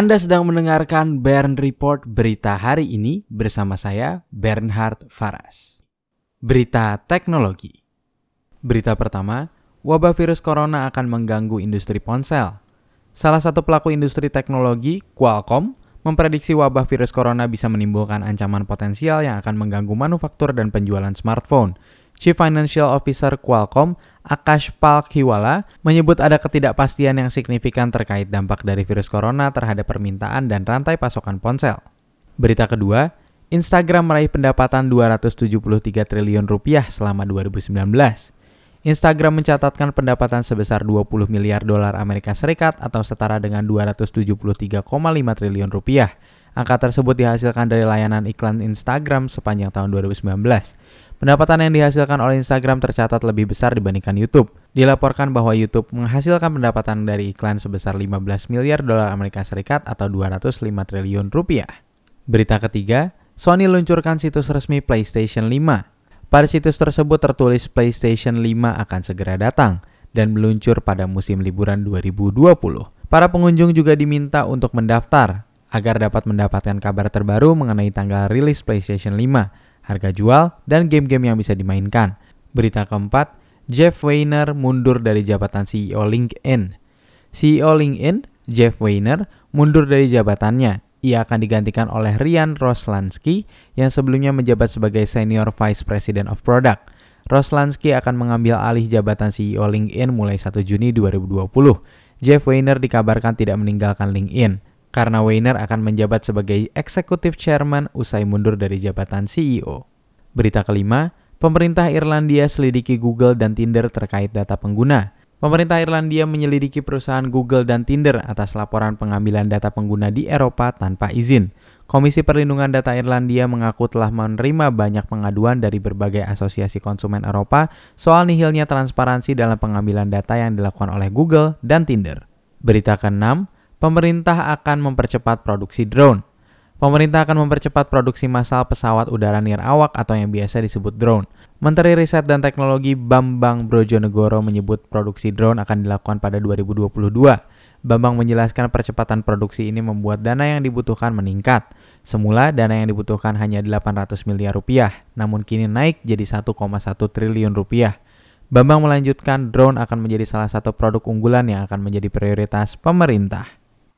Anda sedang mendengarkan Bern Report berita hari ini bersama saya Bernhard Faras. Berita teknologi. Berita pertama, wabah virus corona akan mengganggu industri ponsel. Salah satu pelaku industri teknologi, Qualcomm, memprediksi wabah virus corona bisa menimbulkan ancaman potensial yang akan mengganggu manufaktur dan penjualan smartphone. Chief Financial Officer Qualcomm, Akash Palkhiwala, menyebut ada ketidakpastian yang signifikan terkait dampak dari virus corona terhadap permintaan dan rantai pasokan ponsel. Berita kedua, Instagram meraih pendapatan 273 triliun rupiah selama 2019. Instagram mencatatkan pendapatan sebesar 20 miliar dolar Amerika Serikat atau setara dengan 273,5 triliun rupiah. Angka tersebut dihasilkan dari layanan iklan Instagram sepanjang tahun 2019. Pendapatan yang dihasilkan oleh Instagram tercatat lebih besar dibandingkan YouTube. Dilaporkan bahwa YouTube menghasilkan pendapatan dari iklan sebesar 15 miliar dolar Amerika Serikat atau 205 triliun rupiah. Berita ketiga, Sony luncurkan situs resmi PlayStation 5. Pada situs tersebut tertulis PlayStation 5 akan segera datang dan meluncur pada musim liburan 2020. Para pengunjung juga diminta untuk mendaftar agar dapat mendapatkan kabar terbaru mengenai tanggal rilis PlayStation 5 harga jual, dan game-game yang bisa dimainkan. Berita keempat, Jeff Weiner mundur dari jabatan CEO LinkedIn. CEO LinkedIn, Jeff Weiner, mundur dari jabatannya. Ia akan digantikan oleh Ryan Roslansky yang sebelumnya menjabat sebagai Senior Vice President of Product. Roslansky akan mengambil alih jabatan CEO LinkedIn mulai 1 Juni 2020. Jeff Weiner dikabarkan tidak meninggalkan LinkedIn karena Weiner akan menjabat sebagai Executive Chairman usai mundur dari jabatan CEO. Berita kelima, pemerintah Irlandia selidiki Google dan Tinder terkait data pengguna. Pemerintah Irlandia menyelidiki perusahaan Google dan Tinder atas laporan pengambilan data pengguna di Eropa tanpa izin. Komisi Perlindungan Data Irlandia mengaku telah menerima banyak pengaduan dari berbagai asosiasi konsumen Eropa soal nihilnya transparansi dalam pengambilan data yang dilakukan oleh Google dan Tinder. Berita keenam, pemerintah akan mempercepat produksi drone. Pemerintah akan mempercepat produksi massal pesawat udara nir awak atau yang biasa disebut drone. Menteri Riset dan Teknologi Bambang Brojonegoro menyebut produksi drone akan dilakukan pada 2022. Bambang menjelaskan percepatan produksi ini membuat dana yang dibutuhkan meningkat. Semula dana yang dibutuhkan hanya 800 miliar rupiah, namun kini naik jadi 1,1 triliun rupiah. Bambang melanjutkan drone akan menjadi salah satu produk unggulan yang akan menjadi prioritas pemerintah.